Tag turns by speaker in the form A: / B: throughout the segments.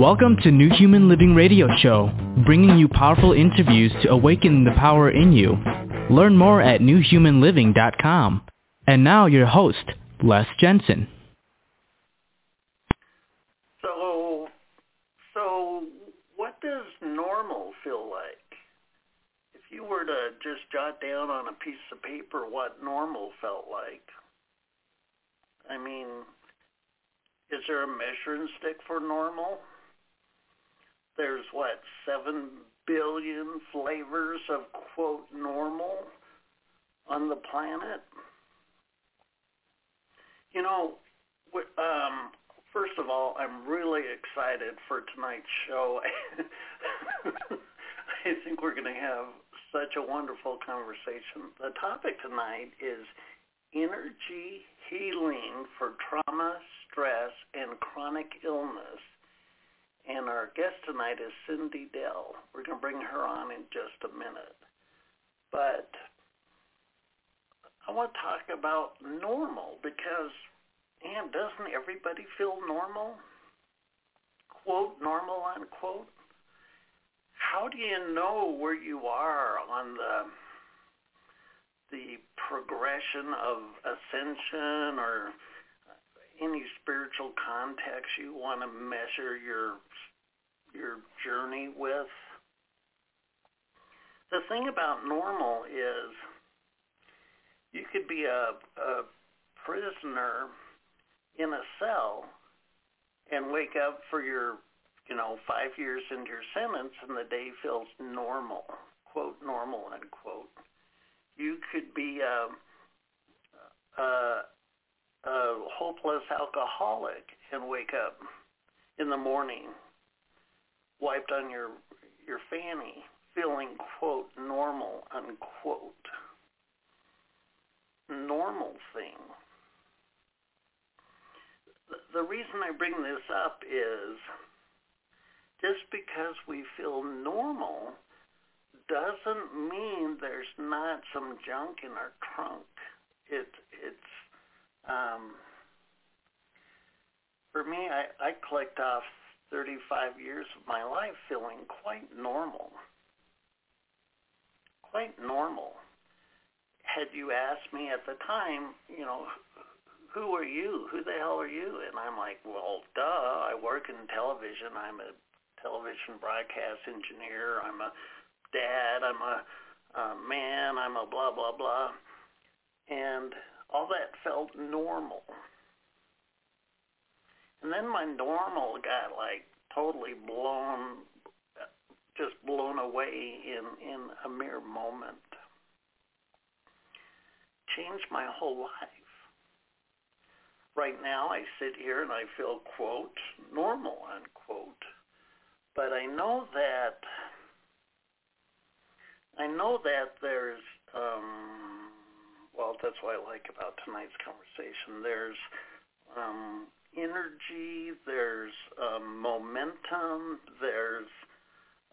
A: Welcome to New Human Living Radio Show, bringing you powerful interviews to awaken the power in you. Learn more at newhumanliving.com. And now your host, Les Jensen.
B: So, so what does normal feel like? If you were to just jot down on a piece of paper what normal felt like, I mean, is there a measuring stick for normal? There's what, seven billion flavors of quote normal on the planet? You know, um, first of all, I'm really excited for tonight's show. I think we're going to have such a wonderful conversation. The topic tonight is energy healing for trauma, stress, and chronic illness. And our guest tonight is Cyndi Dale. We're going to bring her on in just a minute. But I want to talk about normal because, man, doesn't everybody feel normal? Quote, normal, unquote. How do you know where you are on the the progression of ascension or any spiritual context you want to measure your your journey with. The thing about normal is you could be a, a prisoner in a cell and wake up for your, you know, five years into your sentence and the day feels normal, quote, normal, unquote you could be a, a, a hopeless alcoholic and wake up in the morning wiped on your your fanny feeling quote normal unquote normal thing the reason I bring this up is just because we feel normal doesn't mean there's not some junk in our trunk. It it's um, for me. I I clicked off 35 years of my life feeling quite normal. Quite normal. Had you asked me at the time, you know, who are you? Who the hell are you? And I'm like, well, duh, I work in television. I'm a television broadcast engineer. I'm a dad, I'm a, a man, I'm a blah, blah, blah. And all that felt normal. And then my normal got like totally blown, just blown away in, in a mere moment. Changed my whole life. Right now I sit here and I feel, quote, normal, unquote. But I know that I know that there's, um, well, that's what I like about tonight's conversation. There's um, energy, there's um, momentum, there's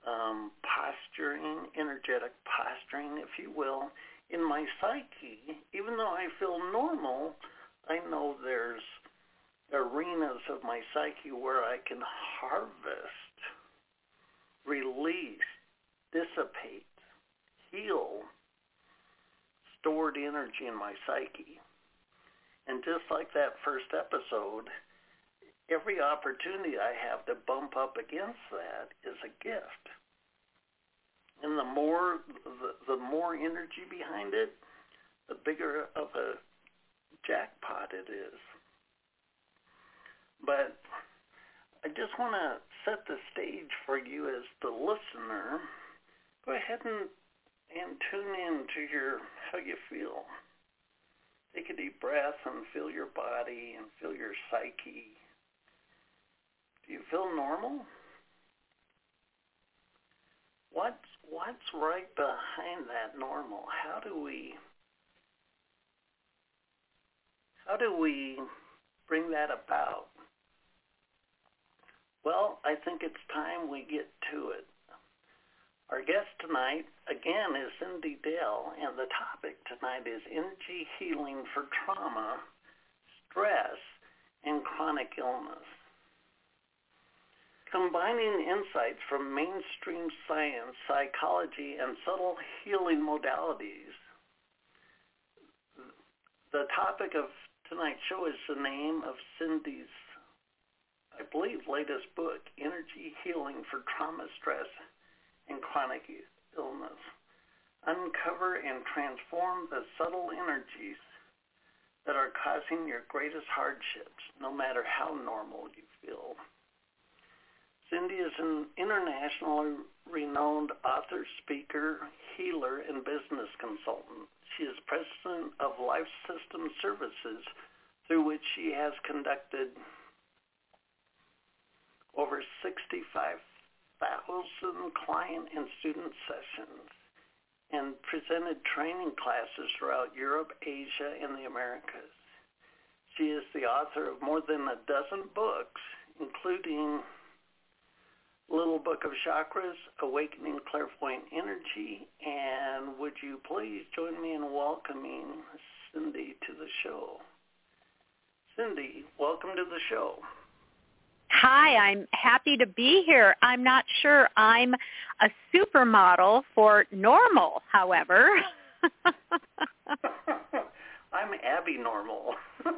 B: um, posturing, energetic posturing, if you will, in my psyche. Even though I feel normal, I know there's arenas of my psyche where I can harvest, release, dissipate, heal stored energy in my psyche. And just like that first episode, every opportunity I have to bump up against that is a gift. And the more the, the more energy behind it, the bigger of a jackpot it is. But I just want to set the stage for you as the listener. Go ahead and and tune in to your how you feel. Take a deep breath and feel your body and feel your psyche. Do you feel normal? What's what's right behind that normal? How do we how do we bring that about? Well, I think it's time we get to it. Our guest tonight, again, is Cyndi Dale, and the topic tonight is energy healing for trauma, stress, and chronic illness. combining insights from mainstream science, psychology, and subtle healing modalities. The topic of tonight's show is the name of Cyndi's, I believe, latest book, Energy Healing for Trauma, Stress, and Chronic Illness. Uncover and transform the subtle energies that are causing your greatest hardships, no matter how normal you feel. Cyndi is an internationally renowned author, speaker, healer, and business consultant. She is president of Life System Services, through which she has conducted over 65,000 client and student sessions and presented training classes throughout Europe, Asia, and the Americas. She is the author of more than a dozen books, including Little Book of Chakras, Awakening Clairvoyant Energy, and would you please join me in welcoming Cyndi to the show? Cyndi, welcome to the show.
C: Hi, I'm happy to be here. I'm not sure I'm a supermodel for normal, however.
B: I'm Abby Normal.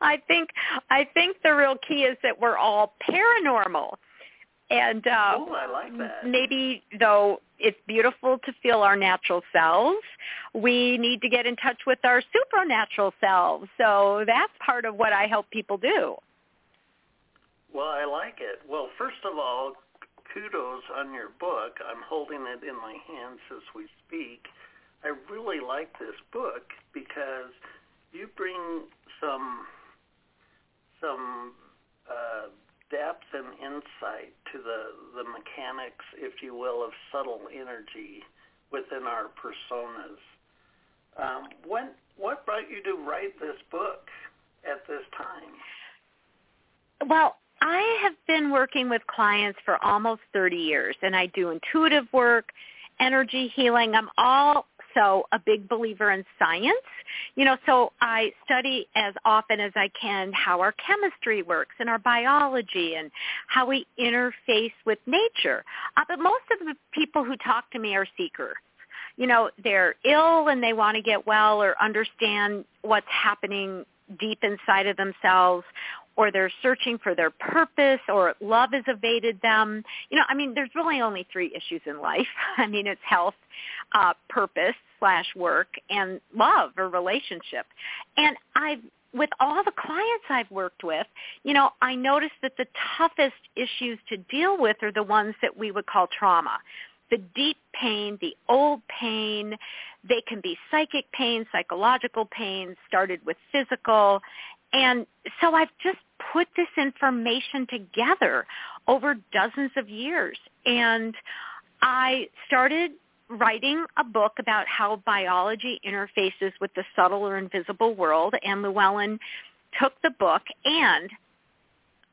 C: I think I think the real key is that we're all paranormal. And uh
B: oh, I like that.
C: maybe though it's beautiful to feel our natural selves, we need to get in touch with our supernatural selves. So that's part of what I help people do.
B: Well, I like it. Well, first of all, kudos on your book. I'm holding it in my hands as we speak. I really like this book because you bring some some uh, depth and insight to the the mechanics, if you will, of subtle energy within our personas. Um, what what brought you to write this book at this time?
C: Well, I have been working with clients for almost 30 years, and I do intuitive work, energy healing. I'm all also a big believer in science. You know, so I study as often as I can how our chemistry works and our biology and how we interface with nature. Uh, but most of the people who talk to me are seekers you know they're ill and they want to get well or understand what's happening deep inside of themselves or they're searching for their purpose or love has evaded them. You know, I mean, there's really only three issues in life. I mean, it's health, uh, purpose slash work, and love or relationship. And I've with all the clients I've worked with, you know, I noticed that the toughest issues to deal with are the ones that we would call trauma. The deep pain, the old pain, they can be psychic pain, psychological pain, started with physical, and so I've just put this information together over dozens of years. And I started writing a book about how biology interfaces with the subtle or invisible world. And Llewellyn took the book and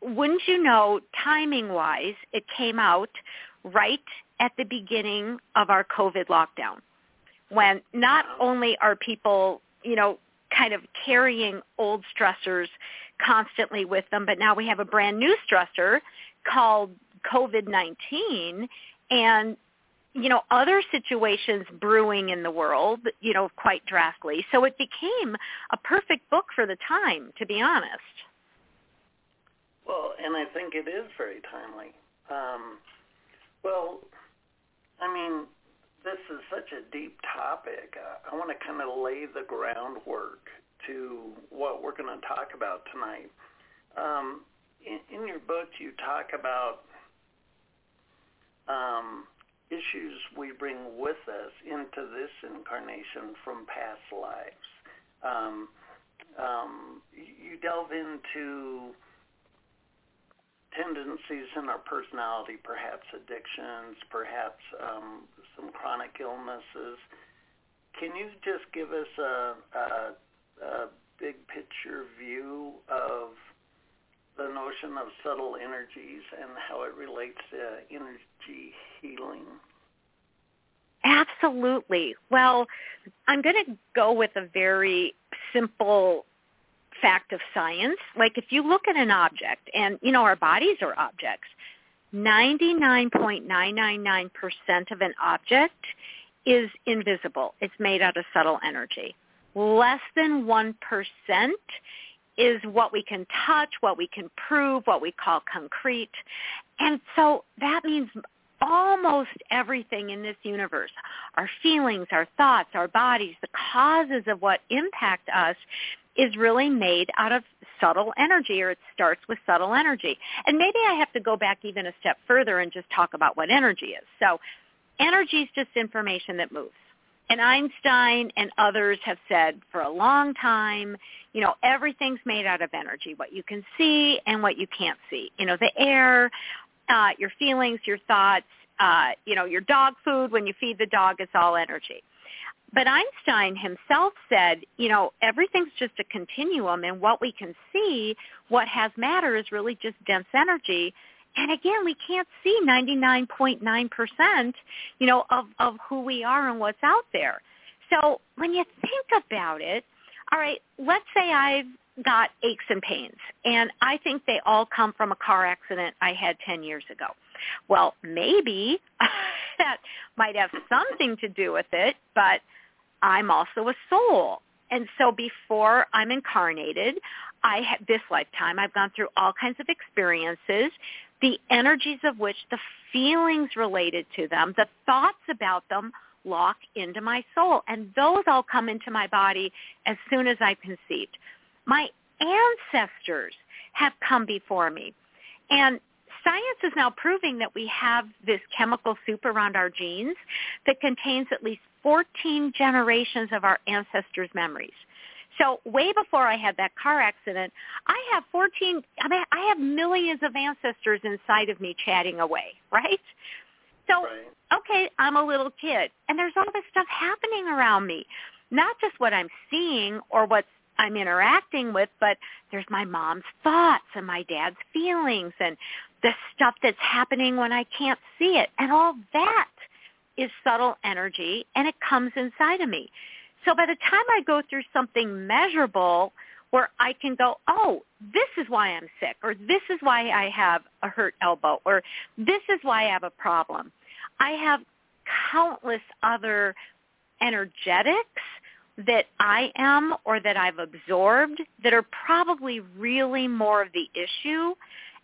C: wouldn't you know, timing-wise, it came out right at the beginning of our COVID lockdown when not only are people, you know, kind of carrying old stressors constantly with them, but now we have a brand new stressor called COVID-19 and you know other situations brewing in the world you know quite drastically so it became a perfect book for the time to be honest
B: well and i think it is very timely um, well i mean this is such a deep topic. Uh, I want to kind of lay the groundwork to what we're going to talk about tonight. Um, in, in, your book, you talk about um, issues we bring with us into this incarnation from past lives. Um, um you delve into tendencies in our personality, perhaps addictions, perhaps um, some chronic illnesses. Can you just give us a, a, a big picture view of the notion of subtle energies and how it relates to energy healing?
C: Absolutely. Well, I'm going to go with a very simple fact of science. Like if you look at an object, and you know our bodies are objects, 99.999% of an object is invisible. It's made out of subtle energy. Less than 1% is what we can touch, what we can prove, what we call concrete. And so that means almost everything in this universe, our feelings, our thoughts, our bodies, the causes of what impact us is really made out of subtle energy or it starts with subtle energy. And maybe I have to go back even a step further and just talk about what energy is. So energy is just information that moves. And Einstein and others have said for a long time, you know, everything's made out of energy, what you can see and what you can't see. You know, the air, uh, your feelings, your thoughts, uh, you know, your dog food, when you feed the dog, it's all energy. But Einstein himself said, you know, everything's just a continuum and what we can see, what has matter is really just dense energy. And again, we can't see 99.9%, you know, of, of who we are and what's out there. So when you think about it, all right, let's say I've got aches and pains, and I think they all come from a car accident I had 10 years ago. Well, maybe that might have something to do with it, but I'm also a soul. And so before I'm incarnated, I this lifetime, I've gone through all kinds of experiences, the energies of which the feelings related to them, the thoughts about them lock into my soul. And those all come into my body as soon as I conceived. My ancestors have come before me. And science is now proving that we have this chemical soup around our genes that contains at least 14 generations of our ancestors' memories. So way before I had that car accident, I have 14, I mean, I have millions of ancestors inside of me chatting away, right? So, right. okay, I'm a little kid, and there's all this stuff happening around me. Not just what I'm seeing or what I'm interacting with, but there's my mom's thoughts and my dad's feelings and the stuff that's happening when I can't see it. And all that is subtle energy, and it comes inside of me. So by the time I go through something measurable where I can go, oh, this is why I'm sick, or this is why I have a hurt elbow, or this is why I have a problem. I have countless other energetics that I am or that I've absorbed that are probably really more of the issue.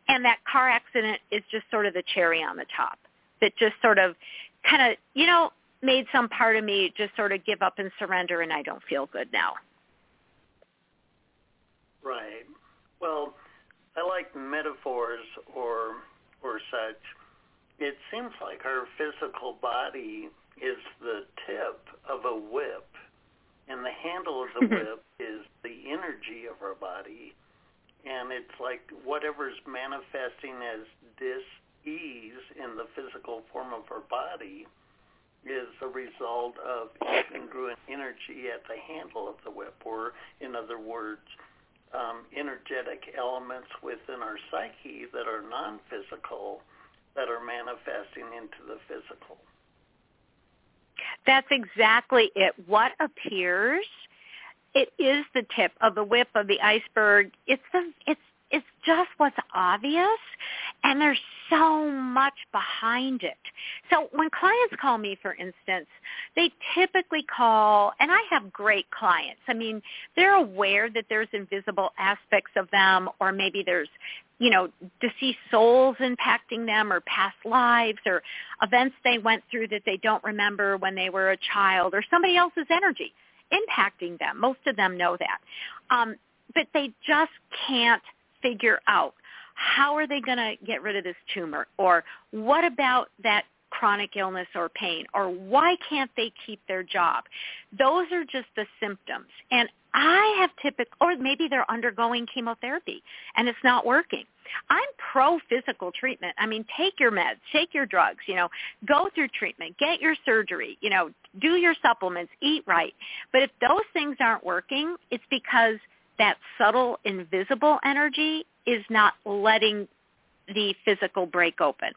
C: And that car accident is just sort of the cherry on the top that just sort of kind of, you know, made some part of me just sort of give up and surrender and I don't feel good now.
B: Right. Well, I like metaphors or or such. It seems like our physical body is the tip of a whip and the handle of the whip is the energy of our body and it's like whatever's manifesting as dis-ease in the physical form of our body is a result of incongruent energy at the handle of the whip, or in other words, um, energetic elements within our psyche that are non-physical that are manifesting into the physical.
C: That's exactly it. What appears, it is the tip of the whip of the iceberg. It's the it's it's just what's obvious and there's so much behind it. So when clients call me, for instance, they typically call, and I have great clients. I mean, they're aware that there's invisible aspects of them or maybe there's, you know, deceased souls impacting them or past lives or events they went through that they don't remember when they were a child or somebody else's energy impacting them. Most of them know that. Um, but they just can't figure out how are they going to get rid of this tumor? Or what about that chronic illness or pain? Or why can't they keep their job? Those are just the symptoms. And i have typical or maybe they're undergoing chemotherapy and it's not working. I'm pro physical treatment. I mean take your meds take your drugs you know go through treatment get your surgery you know do your supplements eat right. But if those things aren't working it's because that subtle invisible energy is not letting the physical break open.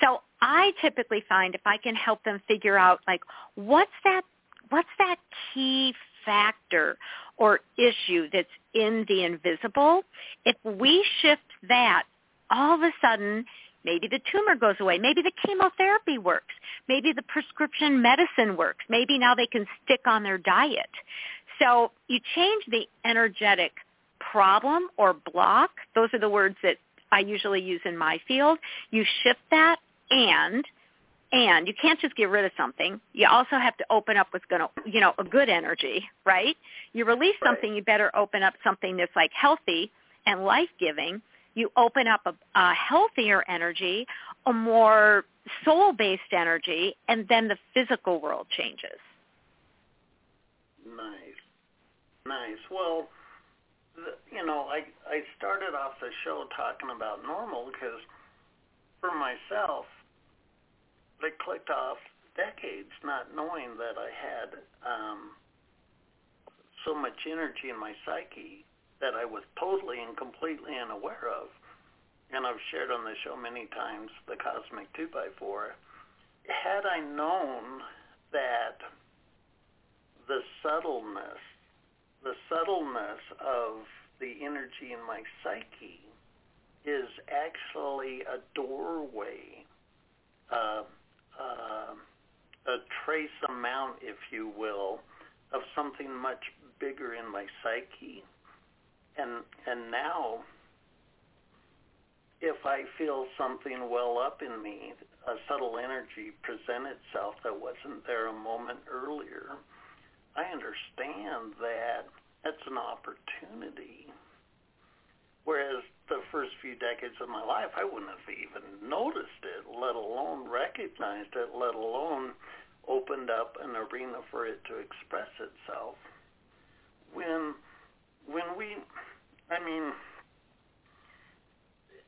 C: So I typically find if I can help them figure out like what's that what's that key factor or issue that's in the invisible, if we shift that, all of a sudden maybe the tumor goes away. Maybe the chemotherapy works. Maybe the prescription medicine works. Maybe now they can stick on their diet. So you change the energetic problem or block. Those are the words that I usually use in my field. You shift that and and you can't just get rid of something. You also have to open up what's going to, you know, a good energy, right? You release something, you better open up something that's like healthy and life-giving. You open up a, a healthier energy, a more soul-based energy, and then the physical world changes.
B: Nice. Nice. Well, you know, I I started off the show talking about normal because for myself, I clicked off decades not knowing that I had um, so much energy in my psyche that I was totally and completely unaware of. And I've shared on the show many times the cosmic 2 by 4 Had I known that the subtleness the subtleness of the energy in my psyche is actually a doorway, uh, uh, a trace amount, if you will, of something much bigger in my psyche. And and now, if I feel something well up in me, a subtle energy present itself that wasn't there a moment earlier, I understand that that's an opportunity. Whereas the first few decades of my life, I wouldn't have even noticed it, let alone recognized it, let alone opened up an arena for it to express itself. When, when we, I mean,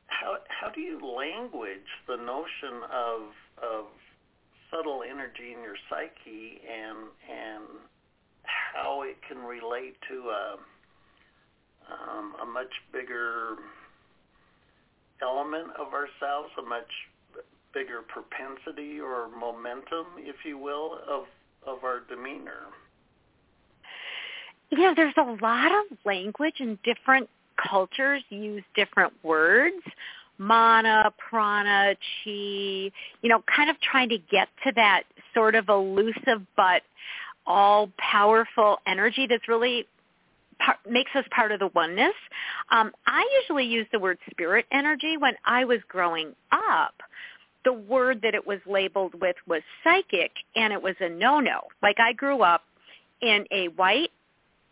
B: how how do you language the notion of of subtle energy in your psyche and and how it can relate to a, um, a much bigger element of ourselves, a much bigger propensity or momentum, if you will, of of our demeanor.
C: You know, there's a lot of language and different cultures use different words. Mana, prana, chi, you know, kind of trying to get to that sort of elusive but all powerful energy that's really par- makes us part of the oneness. Um, I usually use the word spirit energy when I was growing up. The word that it was labeled with was psychic, and it was a no-no. Like I grew up in a white,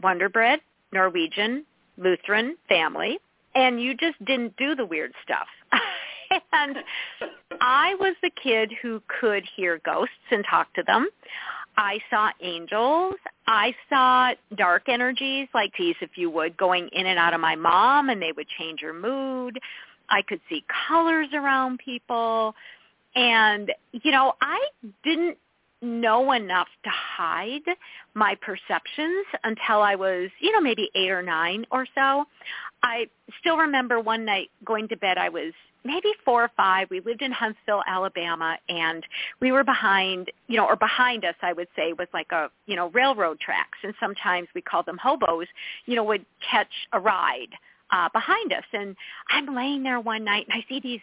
C: wonderbred, Norwegian, Lutheran family, and you just didn't do the weird stuff. and I was the kid who could hear ghosts and talk to them. I saw angels. I saw dark energies, like these, if you would, going in and out of my mom, and they would change her mood. I could see colors around people. And, you know, I didn't know enough to hide my perceptions until I was, you know, maybe eight or nine or so. I still remember one night going to bed, I was maybe four or five. We lived in Huntsville, Alabama, and we were behind, you know, or behind us, I would say, was like a, you know, railroad tracks. And sometimes we called them hobos, you know, would catch a ride uh, behind us. And I'm laying there one night and I see these,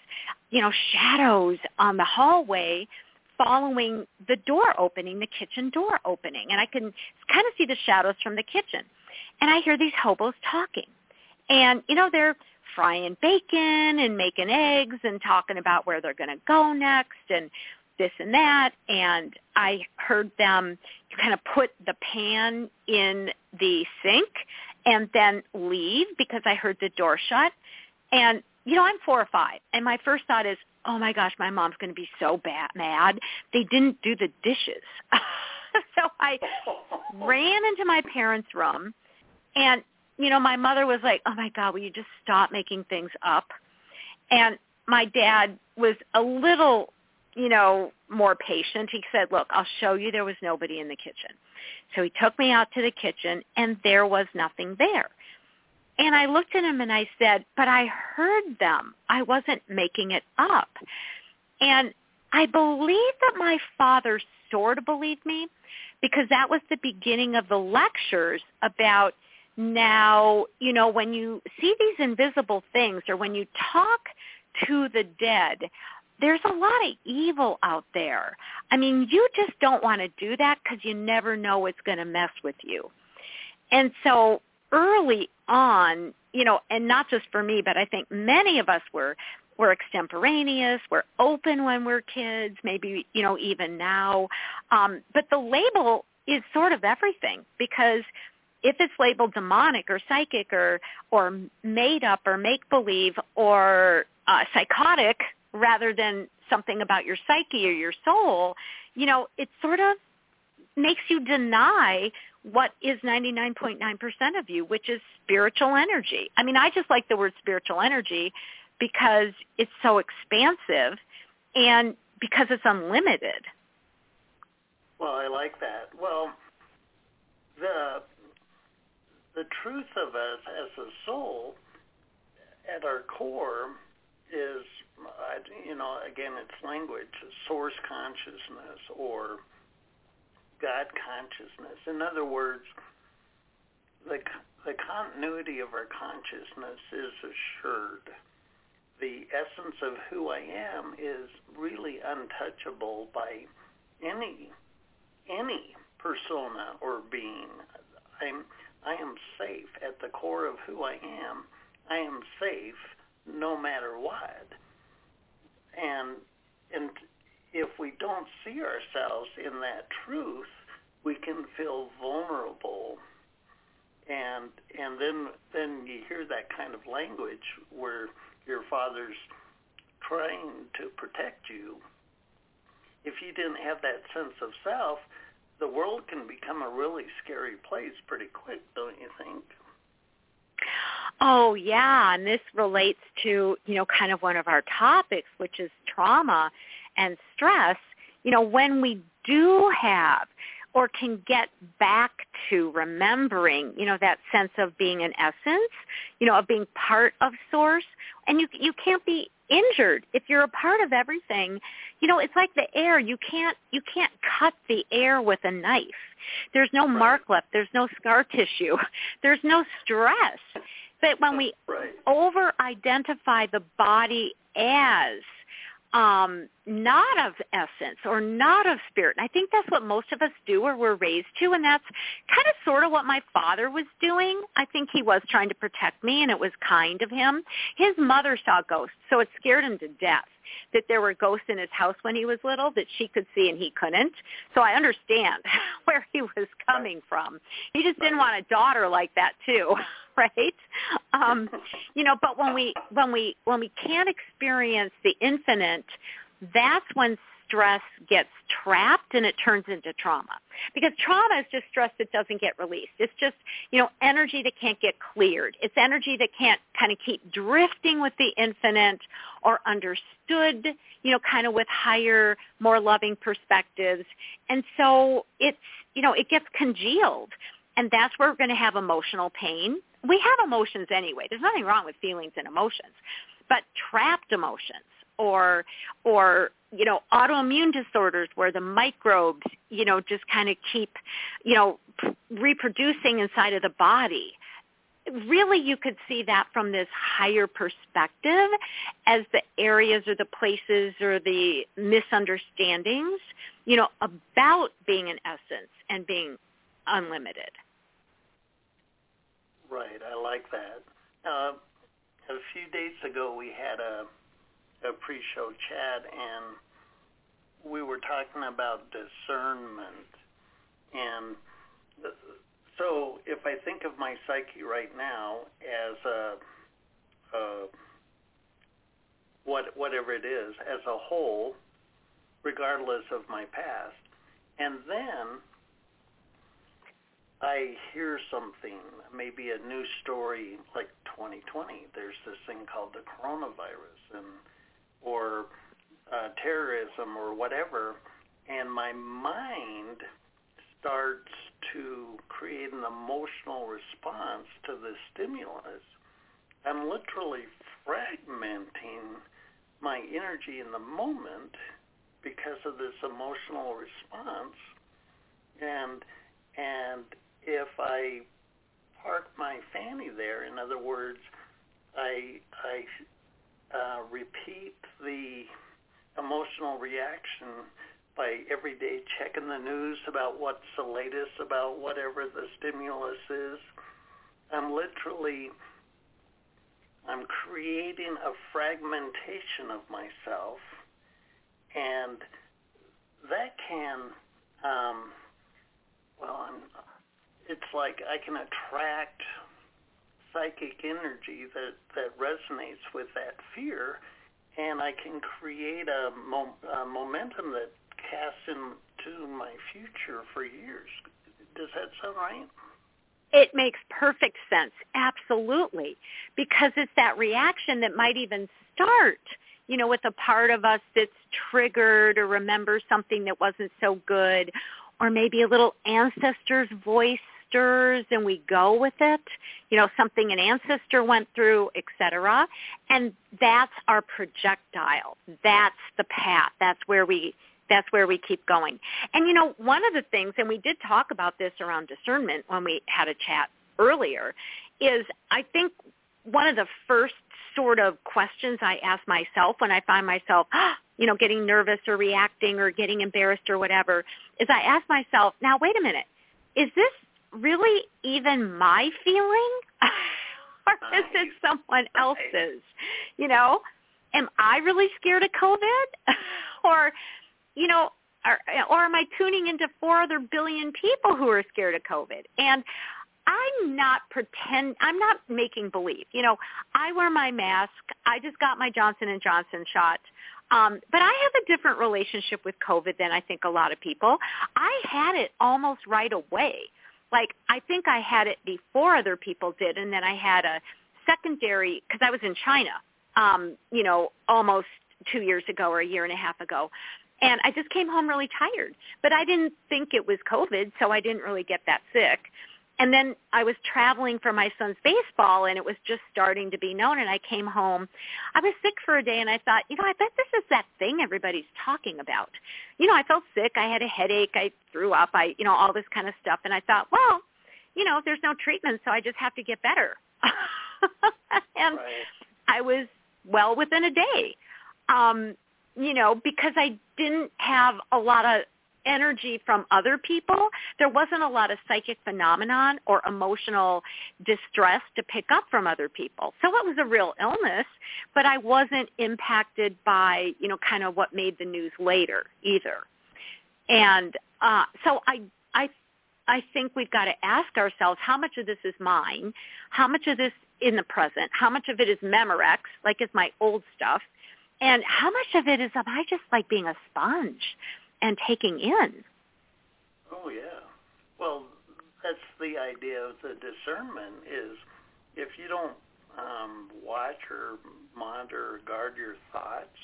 C: you know, shadows on the hallway following the door opening, the kitchen door opening. And I can kind of see the shadows from the kitchen. And I hear these hobos talking. And, you know, they're frying bacon and making eggs and talking about where they're going to go next and this and that. And I heard them kind of put the pan in the sink and then leave because I heard the door shut. And, you know, I'm four or five. And my first thought is, oh my gosh, my mom's going to be so bad, mad. They didn't do the dishes. so I ran into my parents' room and you know, my mother was like, "Oh my God, will you just stop making things up?" And my dad was a little, you know, more patient. He said, "Look, I'll show you. There was nobody in the kitchen." So he took me out to the kitchen, and there was nothing there. And I looked at him and I said, "But I heard them. I wasn't making it up." And I believe that my father sort of believed me because that was the beginning of the lectures about now, you know, when you see these invisible things or when you talk to the dead, there's a lot of evil out there. I mean, you just don't want to do that because you never know what's going to mess with you. And so early on, you know, and not just for me, but I think many of us were we're extemporaneous, we're open when we're kids, maybe, you know, even now. Um, but the label is sort of everything because if it's labeled demonic or psychic or or made up or make believe or uh, psychotic rather than something about your psyche or your soul, you know, it sort of makes you deny what is 99.9% of you, which is spiritual energy. I mean, I just like the word spiritual energy because it's so expansive and because it's unlimited.
B: Well, I like that. Well, the the truth of us as a soul at our core is, you know, again, it's language, source consciousness or God consciousness. In other words, the the continuity of our consciousness is assured. The essence of who I am is really untouchable by any any persona or being. I'm I am safe at the core of who I am. I am safe no matter what. And and if we don't see ourselves in that truth, we can feel vulnerable. And and then then you hear that kind of language where your father's trying to protect you. If you didn't have that sense of self, the world can become a really scary place pretty quick, don't you think?
C: Oh yeah, and this relates to, you know, kind of one of our topics, which is trauma and stress. You know, when we do have or can get back to remembering, you know, that sense of being an essence, you know, of being part of source. And you you can't be injured if you're a part of everything. You know, it's like the air. You can't you can't cut the air with a knife. There's no
B: right.
C: mark left. There's no scar tissue. There's no stress. But when we
B: right.
C: over identify the body as um, not of essence or not of spirit. And I think that's what most of us do or we're raised to, and that's kind of sort of what my father was doing. I think he was trying to protect me, and it was kind of him. His mother saw ghosts, so it scared him to death that there were ghosts in his house when he was little that she could see and he couldn't. So I understand where he was coming from. He just didn't want a daughter like that too, right? Um, you know, but when we when we when we can't experience the infinite, that's when stress gets trapped and it turns into trauma. Because trauma is just stress that doesn't get released. It's just, you know, energy that can't get cleared. It's energy that can't kind of keep drifting with the infinite or understood, you know, kind of with higher, more loving perspectives. And so it's, you know, it gets congealed. And that's where we're going to have emotional pain. We have emotions anyway. There's nothing wrong with feelings and emotions. But trapped emotions or or you know autoimmune disorders where the microbes you know just kind of keep you know reproducing inside of the body really you could see that from this higher perspective as the areas or the places or the misunderstandings you know about being an essence and being unlimited
B: right i like that uh, a few days ago we had a a pre-show chat, and we were talking about discernment. And so, if I think of my psyche right now as a, a what whatever it is as a whole, regardless of my past, and then I hear something, maybe a new story like 2020. There's this thing called the coronavirus, and or uh, terrorism or whatever, and my mind starts to create an emotional response to the stimulus, I'm literally fragmenting my energy in the moment because of this emotional response. And and if I park my fanny there, in other words, I I uh, repeat the emotional reaction by every day checking the news about what's the latest about whatever the stimulus is. I'm literally I'm creating a fragmentation of myself, and that can, um, well, I'm, it's like I can attract psychic energy that that resonates with that fear, and I can create a, mo- a momentum that casts into my future for years. Does that sound right?
C: It makes perfect sense. Absolutely. Because it's that reaction that might even start, you know, with a part of us that's triggered or remembers something that wasn't so good or maybe a little ancestor's voice stirs and we go with it, you know, something an ancestor went through, etc. And that's our projectile. That's the path. That's where we that's where we keep going. And you know, one of the things, and we did talk about this around discernment when we had a chat earlier, is I think one of the first sort of questions I ask myself when I find myself, you know, getting nervous or reacting or getting embarrassed or whatever, is I ask myself, now wait a minute, is this really even my feeling? or is it someone else's? You know, am I really scared of COVID? or you know, or, or am I tuning into four other billion people who are scared of COVID? And I'm not pretend. I'm not making believe. You know, I wear my mask. I just got my Johnson and Johnson shot. Um, but I have a different relationship with COVID than I think a lot of people. I had it almost right away. Like I think I had it before other people did, and then I had a secondary because I was in China. Um, you know, almost two years ago or a year and a half ago. And I just came home really tired. But I didn't think it was COVID, so I didn't really get that sick. And then I was traveling for my son's baseball and it was just starting to be known and I came home. I was sick for a day and I thought, you know, I bet this is that thing everybody's talking about. You know, I felt sick, I had a headache, I threw up, I, you know, all this kind of stuff and I thought, well, you know, there's no treatment so I just have to get better. and right. I was well within a day. Um you know, because I didn't have a lot of energy from other people, there wasn't a lot of psychic phenomenon or emotional distress to pick up from other people. So it was a real illness, but I wasn't impacted by, you know, kind of what made the news later either. And uh, so I, I, I think we've got to ask ourselves how much of this is mine, how much of this in the present, how much of it is Memorex, like is my old stuff, and how much of it is am I just like being a sponge and taking in?
B: Oh yeah. Well, that's the idea of the discernment is if you don't um, watch or monitor or guard your thoughts,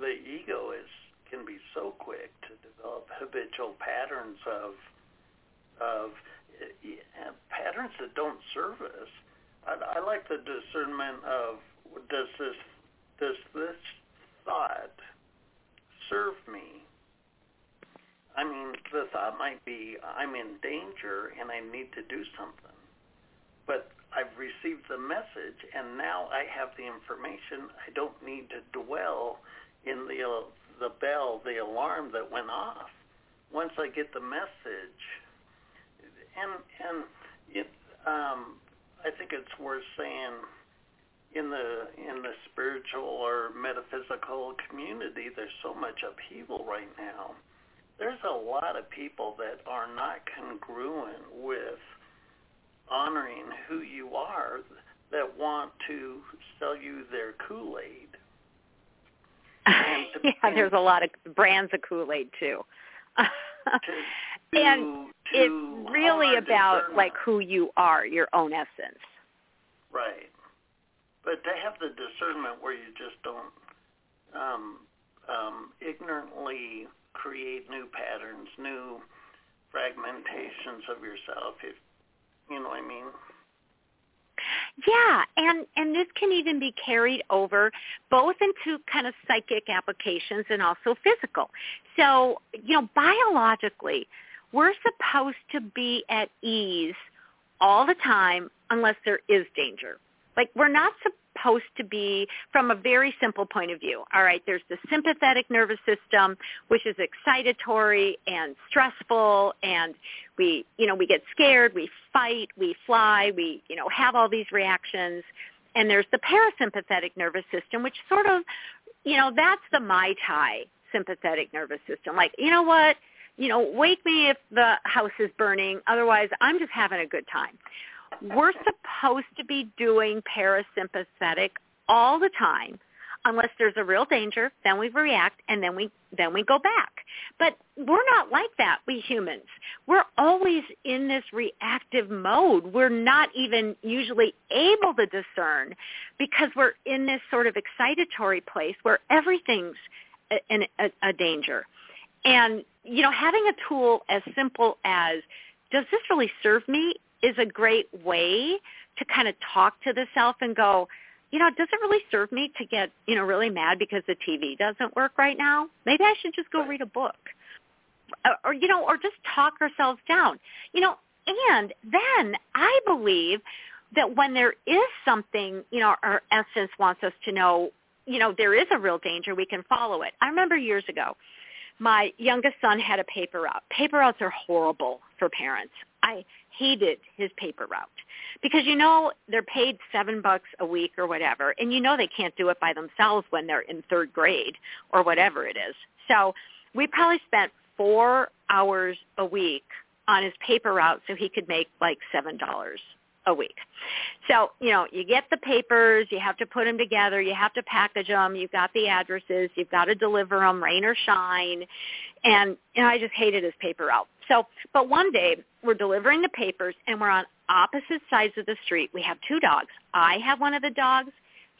B: the ego is can be so quick to develop habitual patterns of of uh, patterns that don't serve us. I, I like the discernment of does this does this thought serve me? I mean, the thought might be, I'm in danger and I need to do something. But I've received the message and now I have the information. I don't need to dwell in the the bell, the alarm that went off. Once I get the message, and and it, um, I think it's worth saying in the in the spiritual or metaphysical community there's so much upheaval right now there's a lot of people that are not congruent with honoring who you are that want to sell you their kool-aid.
C: Yeah there's a lot of brands of kool-aid too.
B: To,
C: and
B: to
C: it's really about like who you are your own essence.
B: Right. But to have the discernment where you just don't um, um, ignorantly create new patterns, new fragmentations of yourself. If you know what I mean.
C: Yeah, and and this can even be carried over both into kind of psychic applications and also physical. So, you know, biologically, we're supposed to be at ease all the time unless there is danger. Like we're not supposed to be from a very simple point of view. All right, there's the sympathetic nervous system, which is excitatory and stressful and we, you know, we get scared, we fight, we fly, we, you know, have all these reactions. And there's the parasympathetic nervous system, which sort of, you know, that's the Mai Tai sympathetic nervous system. Like, you know what? You know, wake me if the house is burning. Otherwise, I'm just having a good time we're supposed to be doing parasympathetic all the time. Unless there's a real danger then we react and then we then we go back. But we're not like that we humans. We're always in this reactive mode. We're not even usually able to discern because we're in this sort of excitatory place where everything's a, a, a danger. And you know having a tool as simple as does this really serve me is a great way to kind of talk to the self and go, you know, does it really serve me to get, you know, really mad because the TV doesn't work right now? Maybe I should just go read a book. Or, or you know, or just talk ourselves down. You know, and then I believe that when there is something, you know, our essence wants us to know, you know, there is a real danger, we can follow it. I remember years ago, my youngest son had a paper route. Paper routes are horrible for parents. I hated his paper route because you know they're paid seven bucks a week or whatever, and you know they can't do it by themselves when they're in third grade or whatever it is. So we probably spent four hours a week on his paper route so he could make like seven dollars a week. So, you know, you get the papers, you have to put them together, you have to package them, you've got the addresses, you've got to deliver them, rain or shine. And, you know, I just hated his paper route. So, but one day we're delivering the papers and we're on opposite sides of the street. We have two dogs. I have one of the dogs.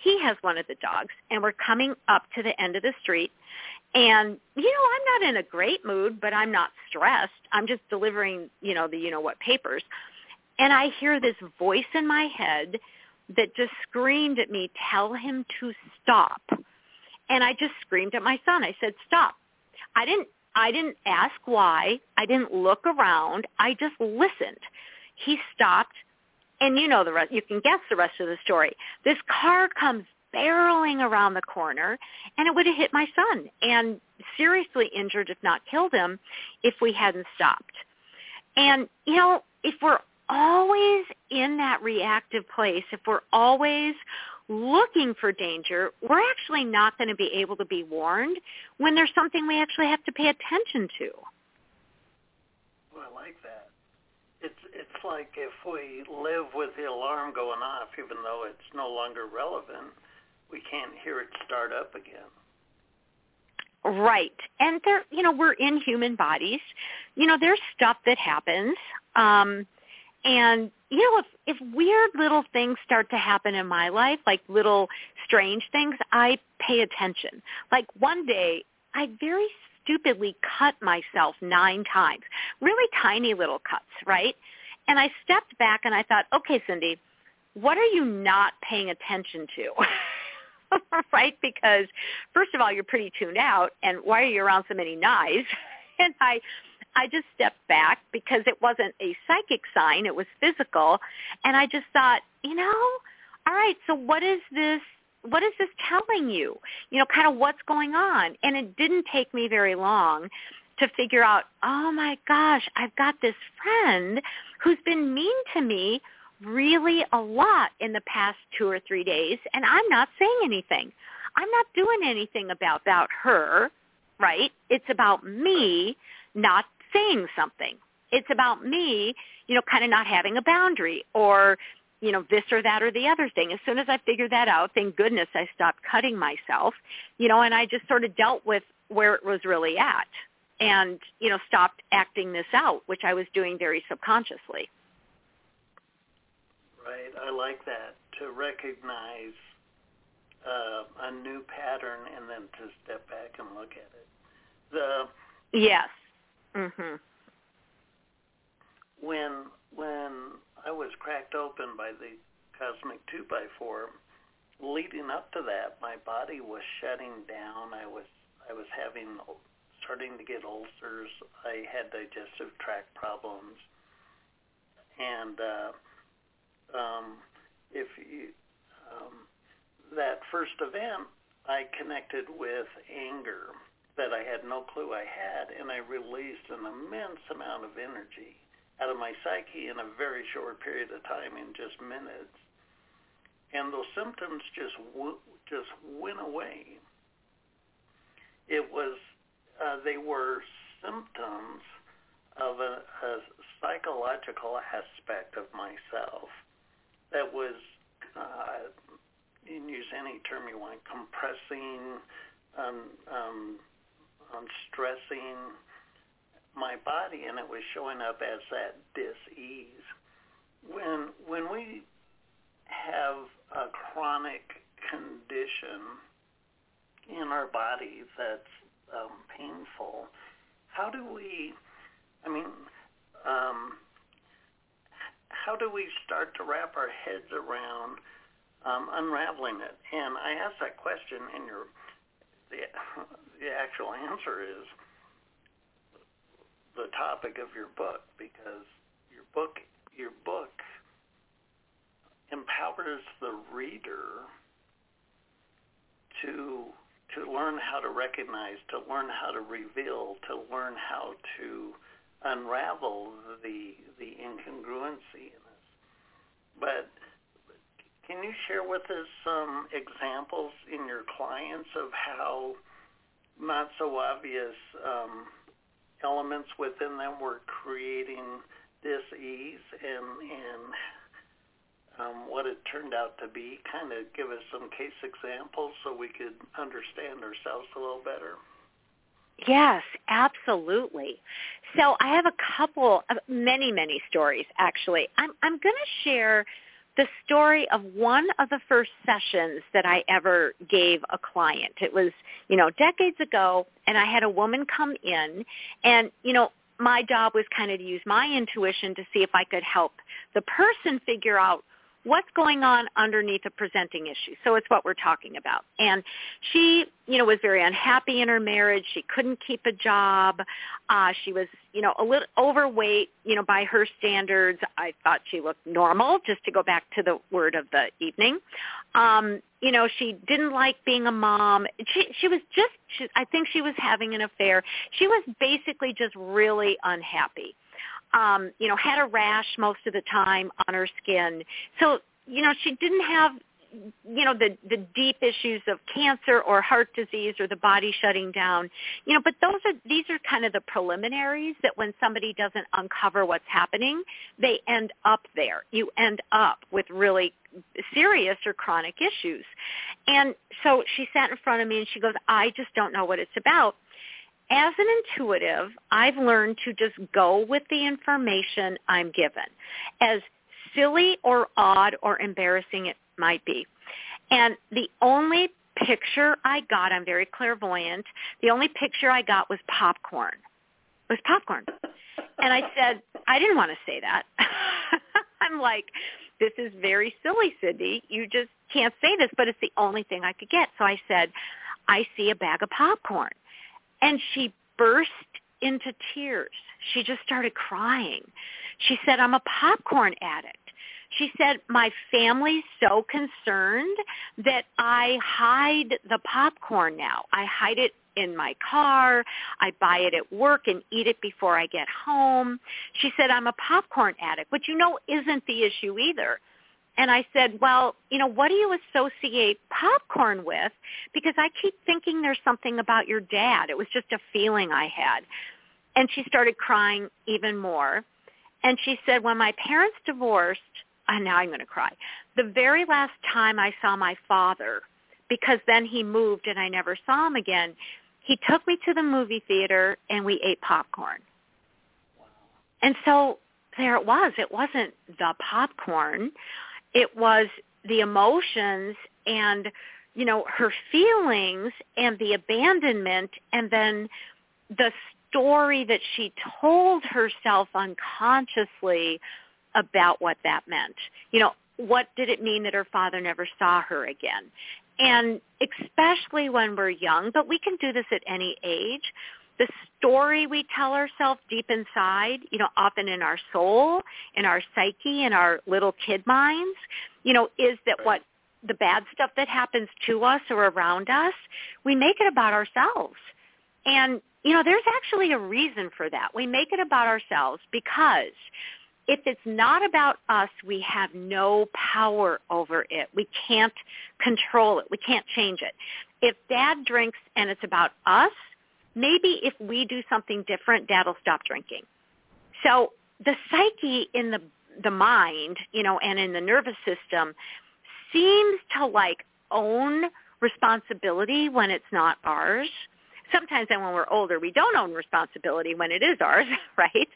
C: He has one of the dogs. And we're coming up to the end of the street. And, you know, I'm not in a great mood, but I'm not stressed. I'm just delivering, you know, the you know what papers. And I hear this voice in my head that just screamed at me, tell him to stop. And I just screamed at my son. I said, stop. I didn't I didn't ask why. I didn't look around. I just listened. He stopped and you know the rest you can guess the rest of the story. This car comes barreling around the corner and it would have hit my son and seriously injured if not killed him if we hadn't stopped. And you know, if we're always in that reactive place, if we're always looking for danger, we're actually not going to be able to be warned when there's something we actually have to pay attention to.
B: Well, I like that. It's it's like if we live with the alarm going off, even though it's no longer relevant, we can't hear it start up again.
C: Right. And there you know, we're in human bodies. You know, there's stuff that happens. Um and you know, if if weird little things start to happen in my life, like little strange things, I pay attention. Like one day, I very stupidly cut myself nine times, really tiny little cuts, right? And I stepped back and I thought, okay, Cyndi, what are you not paying attention to? right? Because first of all, you're pretty tuned out, and why are you around so many knives? and I I just stepped back because it wasn't a psychic sign, it was physical. And I just thought, you know, all right, so what is this what is this telling you? You know, kind of what's going on? And it didn't take me very long to figure out, oh my gosh, I've got this friend who's been mean to me really a lot in the past two or three days, and I'm not saying anything. I'm not doing anything about, about her, right? It's about me not saying something. It's about me, you know, kind of not having a boundary or, you know, this or that or the other thing. As soon as I figured that out, thank goodness I stopped cutting myself, you know, and I just sort of dealt with where it was really at and, you know, stopped acting this out, which I was doing very subconsciously.
B: Right. I like that to recognize uh, a new pattern and then to step back and look at it. The
C: yes, Mhm.
B: When when I was cracked open by the cosmic two by four, leading up to that, my body was shutting down. I was I was having starting to get ulcers. I had digestive tract problems, and uh, um, if you um, that first event, I connected with anger that I had no clue I had, and I released an immense amount of energy out of my psyche in a very short period of time, in just minutes. And those symptoms just w- just went away. It was uh, they were symptoms of a, a psychological aspect of myself that was, uh, you can use any term you want, compressing, um, um, um, stressing my body, and it was showing up as that dis-ease. When when we have a chronic condition in our body that's um, painful, how do we? I mean, um, how do we start to wrap our heads around um, unraveling it? And I asked that question, and your the the actual answer is the topic of your book because your book your book empowers the reader to to learn how to recognize, to learn how to reveal, to learn how to unravel the the incongruency in this. But can you share with us some examples in your clients of how not so obvious um, elements within them were creating this ease and and um, what it turned out to be. Kind of give us some case examples so we could understand ourselves a little better.
C: Yes, absolutely. So I have a couple of many, many stories actually. I'm I'm going to share the story of one of the first sessions that I ever gave a client. It was, you know, decades ago and I had a woman come in and, you know, my job was kind of to use my intuition to see if I could help the person figure out what's going on underneath a presenting issue. So it's what we're talking about. And she, you know, was very unhappy in her marriage. She couldn't keep a job. Uh, she was, you know, a little overweight, you know, by her standards. I thought she looked normal, just to go back to the word of the evening. Um, you know, she didn't like being a mom. She she was just she, I think she was having an affair. She was basically just really unhappy um, you know, had a rash most of the time on her skin. So, you know, she didn't have you know the the deep issues of cancer or heart disease or the body shutting down. You know but those are these are kind of the preliminaries that when somebody doesn't uncover what's happening they end up there. You end up with really serious or chronic issues. And so she sat in front of me and she goes i just don't know what it's about as an intuitive, I've learned to just go with the information I'm given, as silly or odd or embarrassing it might be. And the only picture I got, I'm very clairvoyant, the only picture I got was popcorn. It was popcorn. And I said, I didn't want to say that. I'm like, this is very silly, Cyndi. You just can't say this, but it's the only thing I could get. So I said, I see a bag of popcorn. And she burst into tears. She just started crying. She said, I'm a popcorn addict. She said, my family's so concerned that I hide the popcorn now. I hide it in my car. I buy it at work and eat it before I get home. She said, I'm a popcorn addict, which you know isn't the issue either. And I said, well, you know, what do you associate popcorn with? Because I keep thinking there's something about your dad. It was just a feeling I had. And she started crying even more. And she said, when my parents divorced, and now I'm going to cry, the very last time I saw my father, because then he moved and I never saw him again, he took me to the movie theater and we ate popcorn. And so there it was. It wasn't the popcorn it was the emotions and you know her feelings and the abandonment and then the story that she told herself unconsciously about what that meant you know what did it mean that her father never saw her again? And especially when we're young, but we can do this at any age, the story we tell ourselves deep inside, you know, often in our soul, in our psyche, in our little kid minds, you know, is that what the bad stuff that happens to us or around us, we make it about ourselves. And, you know, there's actually a reason for that. We make it about ourselves because if it's not about us, we have no power over it. We can't control it. We can't change it. If dad drinks and it's about us, maybe if we do something different, dad will stop drinking. So the psyche in the the mind, you know, and in the nervous system seems to like own responsibility when it's not ours. Sometimes then when we're older, we don't own responsibility when it is ours, right?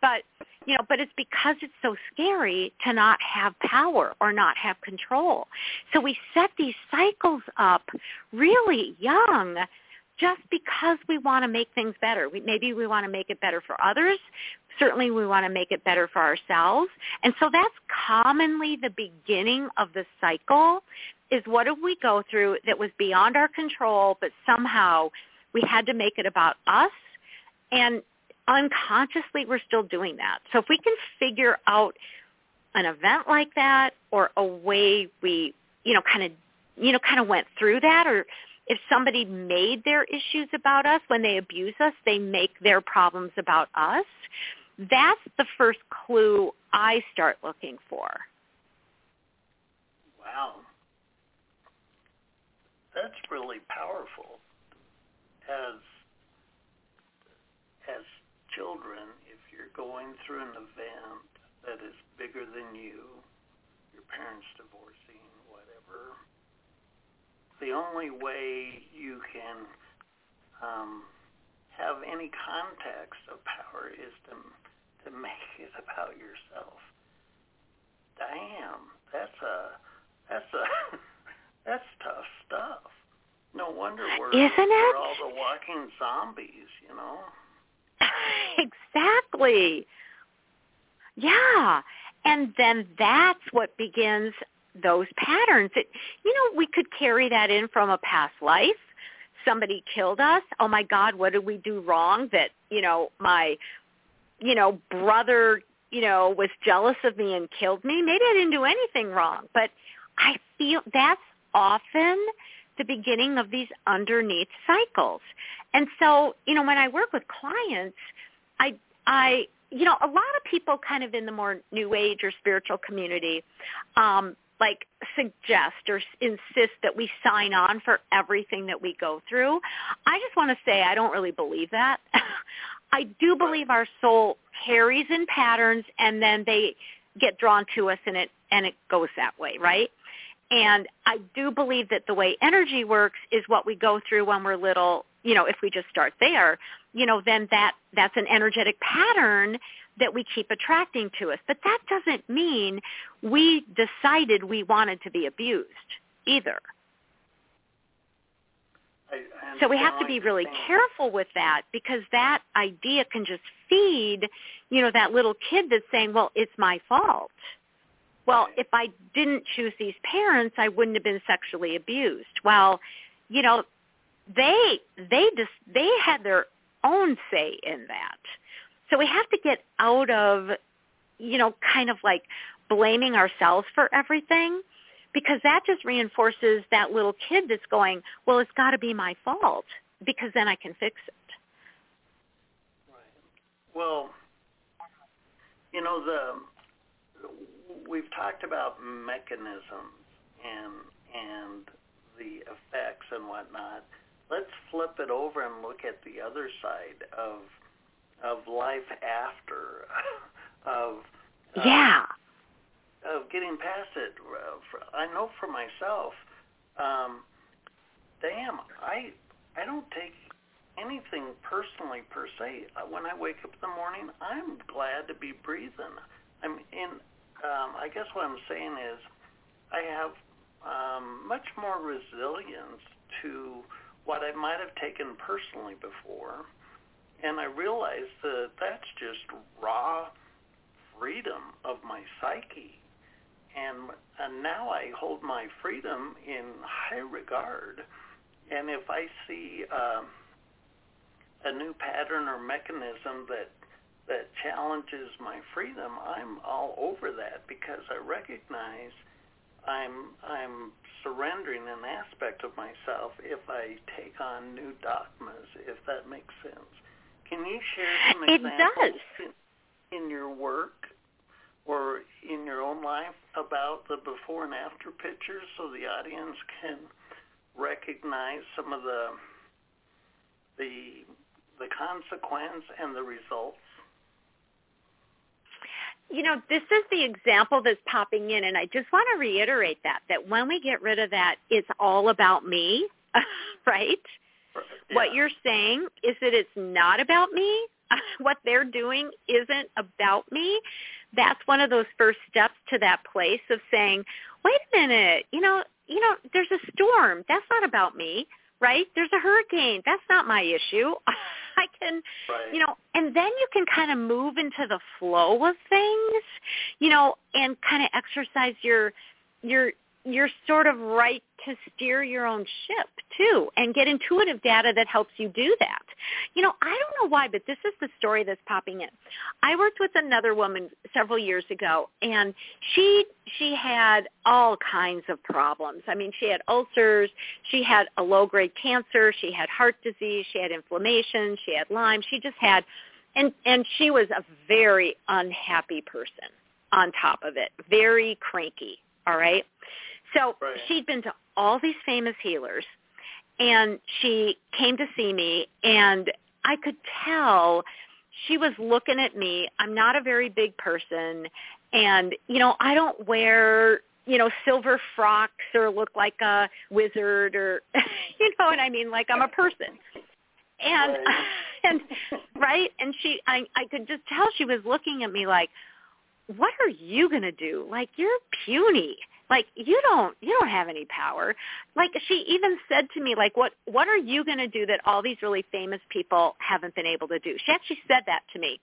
C: But, you know, but it's because it's so scary to not have power or not have control. So we set these cycles up really young just because we want to make things better. We, maybe we want to make it better for others. Certainly we want to make it better for ourselves. And so that's commonly the beginning of the cycle is what did we go through that was beyond our control, but somehow we had to make it about us. And unconsciously we're still doing that. So if we can figure out an event like that or a way we, you know, kind of, you know, kind of went through that or if somebody made their issues about us, when they abuse us, they make their problems about us. That's the first clue I start looking for.
B: Wow. That's really powerful. As as children, if you're going through an event that is bigger than you, your parents divorcing, whatever, the only way you can um, have any context of power is to to make it about yourself. Damn, that's a that's a that's tough stuff. No wonder we're,
C: Isn't
B: we're all the walking zombies, you know.
C: exactly. Yeah. And then that's what begins those patterns. It, you know, we could carry that in from a past life. Somebody killed us. Oh my God, what did we do wrong that, you know, my, you know, brother, you know, was jealous of me and killed me? Maybe I didn't do anything wrong. But I feel that's often the beginning of these underneath cycles. And so, you know, when I work with clients, I I you know, a lot of people kind of in the more new age or spiritual community um like suggest or insist that we sign on for everything that we go through. I just want to say I don't really believe that. I do believe our soul carries in patterns and then they get drawn to us and it and it goes that way, right? And I do believe that the way energy works is what we go through when we're little, you know, if we just start there, you know, then that that's an energetic pattern that we keep attracting to us. But that doesn't mean we decided we wanted to be abused either.
B: I,
C: So we have to be really careful with that because that idea can just feed, you know, that little kid that's saying, well, it's my fault. Well,
B: Right.
C: if I didn't choose these parents, I wouldn't have been sexually abused. Well, you know, they they just they had their own say in that. So we have to get out of, you know, kind of like blaming ourselves for everything because that just reinforces that little kid that's going, well, it's got to be my fault because then I can fix it.
B: Right. Well, you know the we've talked about mechanisms and and the effects and whatnot. Let's flip it over and look at the other side of of life after of uh,
C: yeah.
B: of getting past it. I know for myself, um, damn, I I don't take anything personally per se. Uh, When I wake up in the morning, I'm glad to be breathing. I'm in. Um, I guess what I'm saying is, I have um, much more resilience to what I might have taken personally before, and I realize that that's just raw freedom of my psyche and and now I hold my freedom in high regard. And if I see uh, a new pattern or mechanism that that challenges my freedom, I'm all over that because I recognize I'm I'm surrendering an aspect of myself if I take on new dogmas, if that makes sense. Can you share some
C: it
B: examples
C: does.
B: In, in your work or in your own life about the before and after pictures so the audience can recognize some of the the the consequence and the results?
C: You know, this is the example that's popping in, and I just want to reiterate that, that when we get rid of that, it's all about me, right?
B: Yeah.
C: What you're saying is that it's not about me. what they're doing isn't about me. That's one of those first steps to that place of saying, wait a minute, you know, you know, there's a storm. That's not about me, right? There's a hurricane. That's not my issue. I can,
B: right.
C: you know, and then you can kind of move into the flow of things, you know, and kind of exercise your your your sort of right to steer your own ship too and get intuitive data that helps you do that. You know, I don't know why, but this is the story that's popping in. I worked with another woman several years ago and she she had all kinds of problems. I mean, she had ulcers, she had a low grade cancer, she had heart disease, she had inflammation, she had Lyme. She just had and and she was a very unhappy person on top of it. Very cranky, all right? So
B: right.
C: she'd been to all these famous healers and she came to see me and I could tell she was looking at me. I'm not a very big person and you know, I don't wear you know, silver frocks or look like a wizard or you know what I mean, like I'm a person. And
B: right.
C: and right? And she I I could just tell she was looking at me like, What are you gonna do? Like you're puny like you don't you don't have any power. Like she even said to me like what what are you going to do that all these really famous people haven't been able to do? She actually said that to me.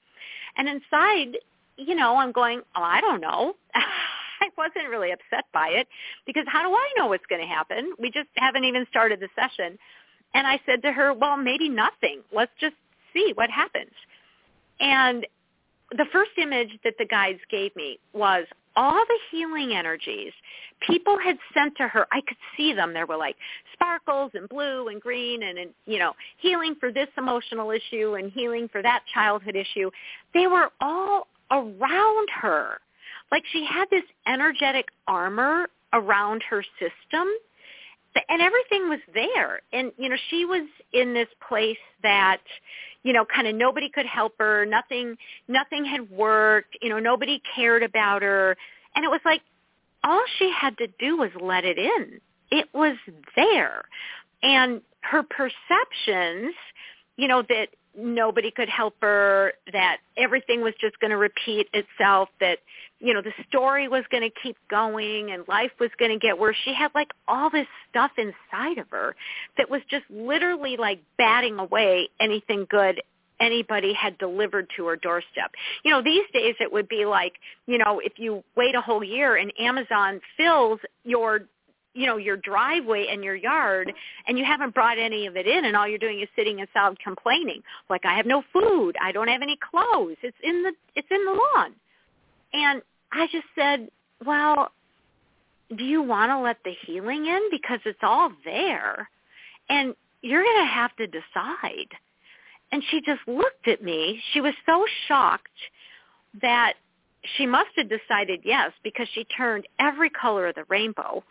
C: And inside you know i'm going oh i don't know. I wasn't really upset by it because how do i know what's going to happen? We just haven't even started the session. And i said to her well maybe nothing. Let's just see what happens. And the first image that the guides gave me was all the healing energies people had sent to her i could see them. There were like sparkles and blue and green and, and you know healing for this emotional issue and healing for that childhood issue. They were all around her. Like she had this energetic armor around her system and everything was there. And you know she was in this place that you know kind of nobody could help her nothing nothing had worked you know nobody cared about her. And it was like all she had to do was let it in. It was there. And her perceptions you know that nobody could help her, that everything was just going to repeat itself, that, you know, the story was going to keep going and life was going to get worse. She had like all this stuff inside of her that was just literally like batting away anything good anybody had delivered to her doorstep. You know, these days it would be like, you know, if you wait a whole year and Amazon fills your you know your driveway and your yard and you haven't brought any of it in and all you're doing is sitting inside complaining. Like i have no food. I don't have any clothes. It's in the it's in the lawn. And i just said well do you want to let the healing in? Because it's all there. And you're going to have to decide. And she just looked at me. She was so shocked that she must have decided yes because she turned every color of the rainbow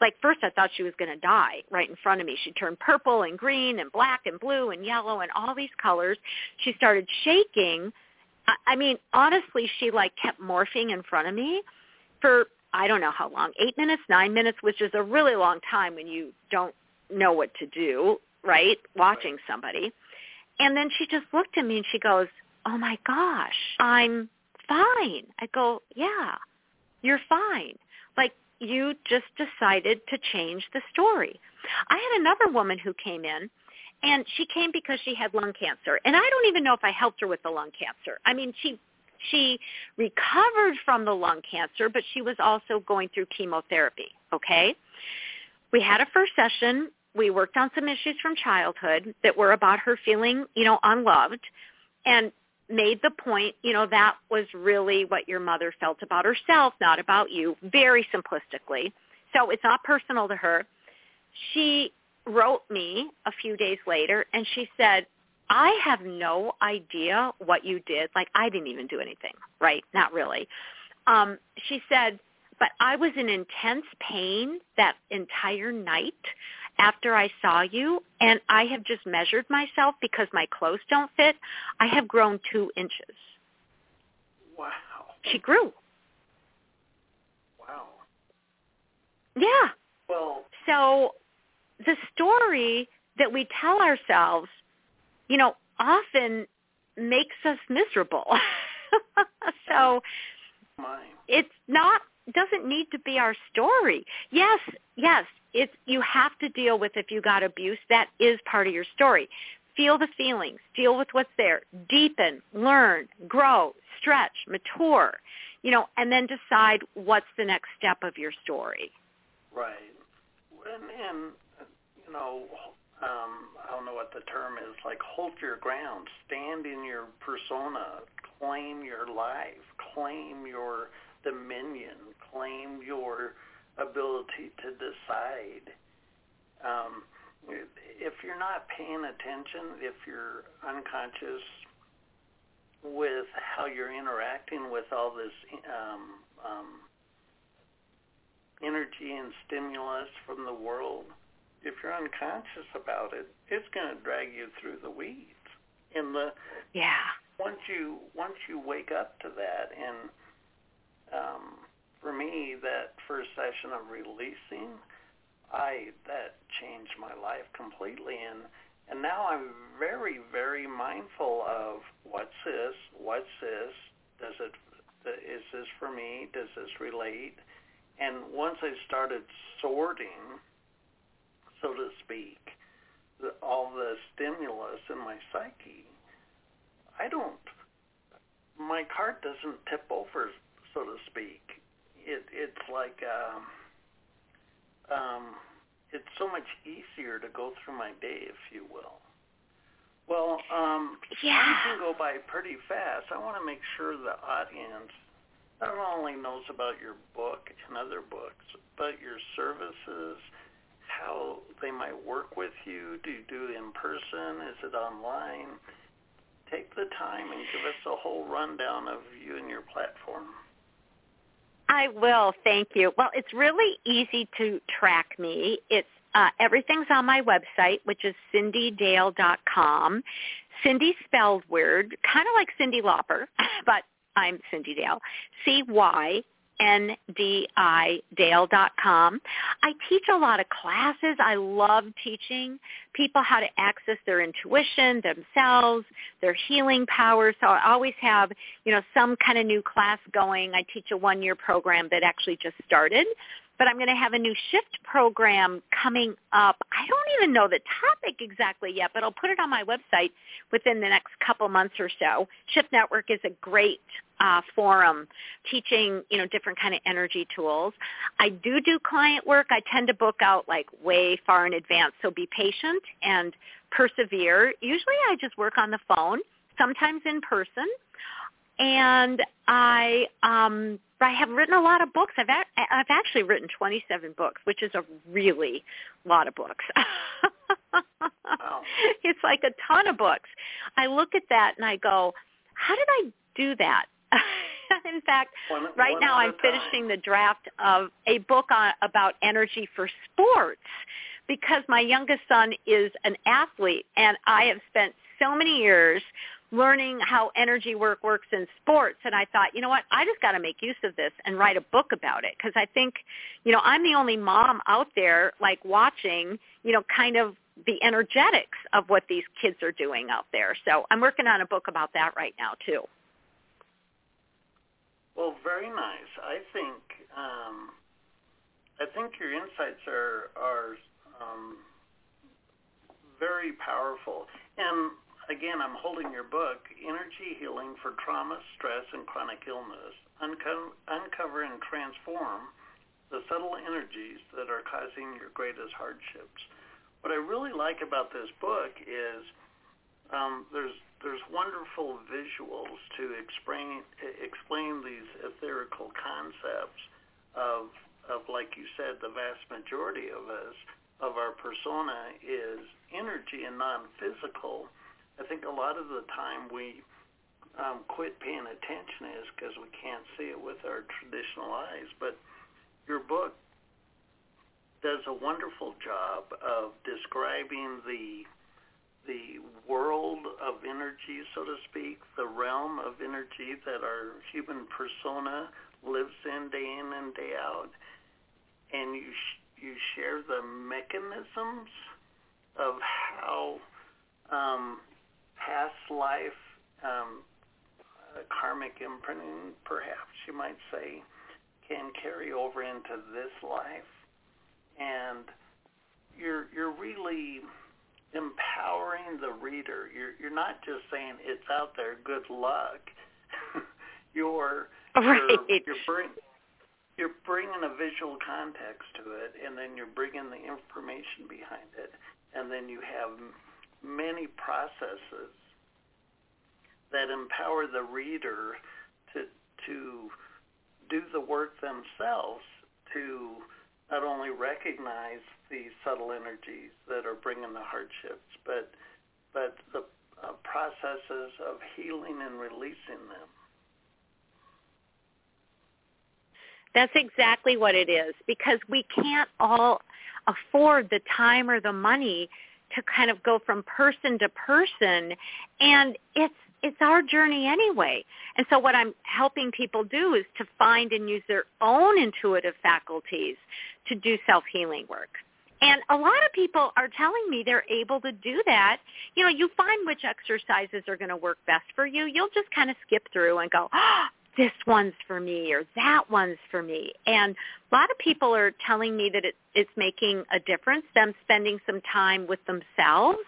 C: like first I thought she was going to die right in front of me. She turned purple and green and black and blue and yellow and all these colors. She started shaking. I, I mean, honestly, she like kept morphing in front of me for I don't know how long, eight minutes, nine minutes, which is a really long time when you don't know what to do, right? Watching somebody. And then she just looked at me and she goes, oh my gosh, I'm fine. I go, yeah, you're fine. You just decided to change the story. I had another woman who came in and she came because she had lung cancer and I don't even know if I helped her with the lung cancer. I mean, she She recovered from the lung cancer, but she was also going through chemotherapy, okay? We had a first session. We worked on some issues from childhood that were about her feeling, you know, unloved and made the point, you know, that was really what your mother felt about herself, not about you, very simplistically. So it's not personal to her. She wrote me a few days later and she said, I have no idea what you did. Like I didn't even do anything, right? Not really. Um, she said, but I was in intense pain that entire night after I saw you, and I have just measured myself because my clothes don't fit. I have grown two inches.
B: Wow.
C: She grew.
B: Wow.
C: Yeah.
B: Well,
C: So the story that we tell ourselves, you know, often makes us miserable. so
B: my.
C: it's not doesn't need to be our story. Yes, yes, it's you have to deal with if you got abuse. That is part of your story. Feel the feelings, deal with what's there, deepen, learn, grow, stretch, mature, you know, and then decide what's the next step of your story.
B: Right. And, and you know, um, I don't know what the term is, like hold your ground, stand in your persona, claim your life, claim your dominion, claim your ability to decide. Um, if you're not paying attention, if you're unconscious with how you're interacting with all this um, um, energy and stimulus from the world, if you're unconscious about it, it's going to drag you through the weeds. And the
C: Yeah.
B: once you once you wake up to that, and um, for me, that first session of releasing, I that changed my life completely, and and now I'm very very mindful of what's this, what's this, does it is this for me, does this relate, and once I started sorting, so to speak, the, all the stimulus in my psyche, I don't. My cart doesn't tip over, so to speak. It it's like um, um, it's so much easier to go through my day, if you will. Well, um,
C: Yeah.
B: time can go by pretty fast. I want to make sure the audience not only knows about your book and other books, but your services, how they might work with you. Do you do it in person? Is it online? Take the time and give us a whole rundown of you and your platform.
C: I will. Thank you. Well, it's really easy to track me. It's uh, everything's on my website, which is cyndidale.com. Cyndi spelled weird, kind of like Cyndi Lauper, but I'm Cyndi Dale. C Y N D I Dale.com. I teach a lot of classes. I love teaching people how to access their intuition, themselves, their healing powers. So I always have, you know, some kind of new class going. I teach a one-year program that actually just started. But I'm going to have a new shift program coming up. I don't even know the topic exactly yet, but I'll put it on my website within the next couple months or so. Shift Network is a great uh, forum teaching, you know, different kind of energy tools. I do do client work. I tend to book out like way far in advance, so be patient and persevere. Usually I just work on the phone, sometimes in person. And I um I have written a lot of books. I've a- I've actually written 27 books, which is a really lot of books.
B: Wow.
C: It's like a ton of books. I look at that and I go, how did I do that? In fact,
B: One,
C: right
B: one
C: now I'm finishing the draft of a book on, about energy for sports because my youngest son is an athlete and I have spent so many years learning how energy work works in sports and I thought, you know what, I just got to make use of this and write a book about it because I think, you know, I'm the only mom out there like watching, you know, kind of the energetics of what these kids are doing out there. So I'm working on a book about that right now too.
B: Well, very nice. I think um, I think your insights are are um, very powerful. And again, I'm holding your book, Energy Healing for Trauma, Stress, and Chronic Illness, Unco- Uncover and Transform the Subtle Energies That Are Causing Your Greatest Hardships. What I really like about this book is um, there's there's wonderful visuals to explain explain these etherical concepts of of like you said, the vast majority of us of our persona is energy and non-physical. I think a lot of the time we um, quit paying attention is because we can't see it with our traditional eyes. But your book does a wonderful job of describing the the world of energy, so to speak, the realm of energy that our human persona lives in day in and day out, and you sh- you share the mechanisms of how um, past life um, uh, karmic imprinting, perhaps you might say, can carry over into this life, and you're you're really empowering the reader. You're you're not just saying it's out there. Good luck. you're
C: right.
B: you're, you're, bring, you're bringing a visual context to it, and then you're bringing the information behind it, and then you have many processes that empower the reader to to do the work themselves to not only recognize the subtle energies that are bringing the hardships, but but the uh, processes of healing and releasing them.
C: That's exactly what it is because we can't all afford the time or the money to kind of go from person to person and it's it's our journey anyway. And so what I'm helping people do is to find and use their own intuitive faculties to do self-healing work. And a lot of people are telling me they're able to do that. You know, you find which exercises are going to work best for you. You'll just kind of skip through and go, oh, this one's for me or that one's for me. And a lot of people are telling me that it, it's making a difference, them spending some time with themselves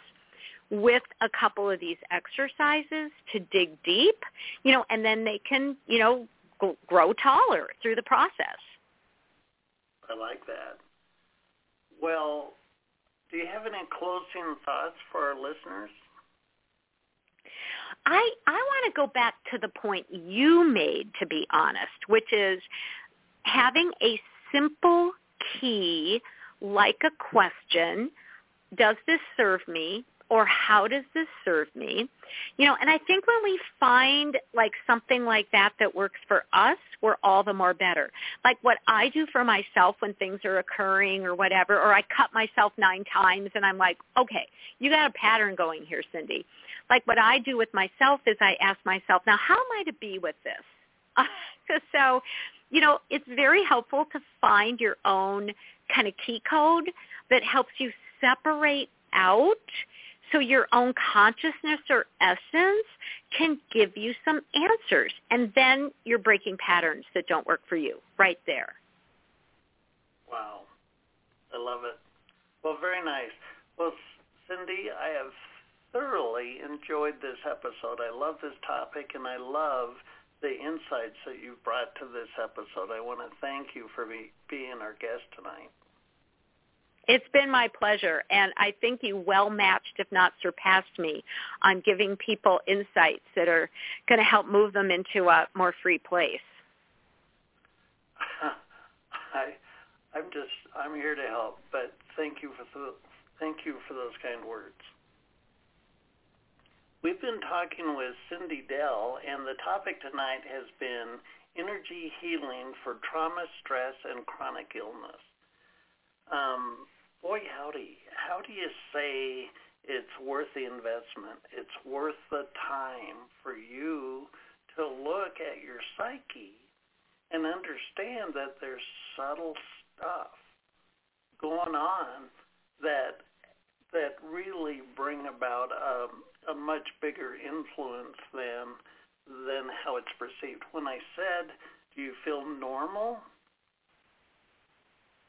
C: with a couple of these exercises to dig deep, you know, and then they can, you know, grow taller through the process.
B: I like that. Well, do you have any closing thoughts for our listeners?
C: I I want to go back to the point you made to be honest, which is having a simple key like a question, does this serve me? Or how does this serve me? You know, and I think when we find like something like that that works for us, we're all the more better. Like what I do for myself when things are occurring or whatever, or I cut myself nine times and I'm like, okay, you got a pattern going here, Cyndi. Like what I do with myself is I ask myself, now how am I to be with this? so, you know, it's very helpful to find your own kind of key code that helps you separate out so your own consciousness or essence can give you some answers. And then you're breaking patterns that don't work for you right there.
B: Wow. I love it. Well, very nice. Well, Cyndi, I have thoroughly enjoyed this episode. I love this topic and I love the insights that you've brought to this episode. I want to thank you for be, being our guest tonight.
C: It's been my pleasure, and I think you well matched, if not surpassed me, on giving people insights that are going to help move them into a more free place.
B: I, I'm just, I'm here to help, but thank you for the, thank you for those kind words. We've been talking with Cyndi Dell, and the topic tonight has been energy healing for trauma, stress, and chronic illness. Um, boy, howdy, how do you say it's worth the investment? It's worth the time for you to look at your psyche and understand that there's subtle stuff going on that that really bring about a, a much bigger influence than than how it's perceived. When I said, "Do you feel normal?"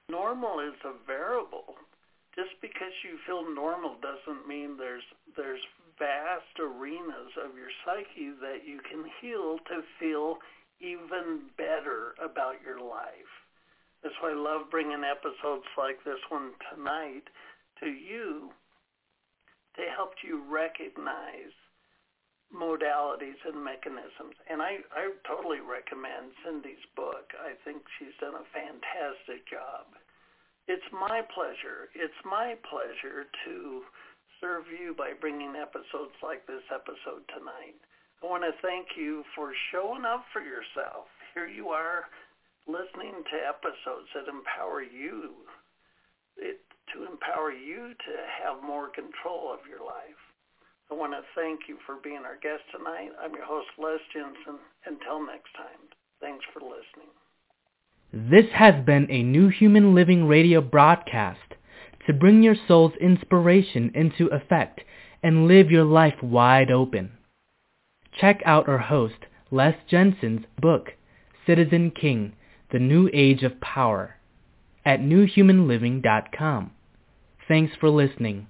B: normal is a variable. Just because you feel normal doesn't mean there's there's vast arenas of your psyche that you can heal to feel even better about your life. That's why I love bringing episodes like this one tonight to you to help you recognize modalities and mechanisms. And I, I totally recommend Cyndi's book. I think she's done a fantastic job. It's my pleasure. It's my pleasure to serve you by bringing episodes like this episode tonight. I want to thank you for showing up for yourself. Here you are listening to episodes that empower you it, to empower you to have more control of your life. I want to thank you for being our guest tonight. I'm your host, Les Jensen. Until next time, thanks for listening.
A: This has been a New Human Living radio broadcast to bring your soul's inspiration into effect and live your life wide open. Check out our host, Les Jensen's book, Citizen King, The New Age of Power, at newhumanliving.com. Thanks for listening.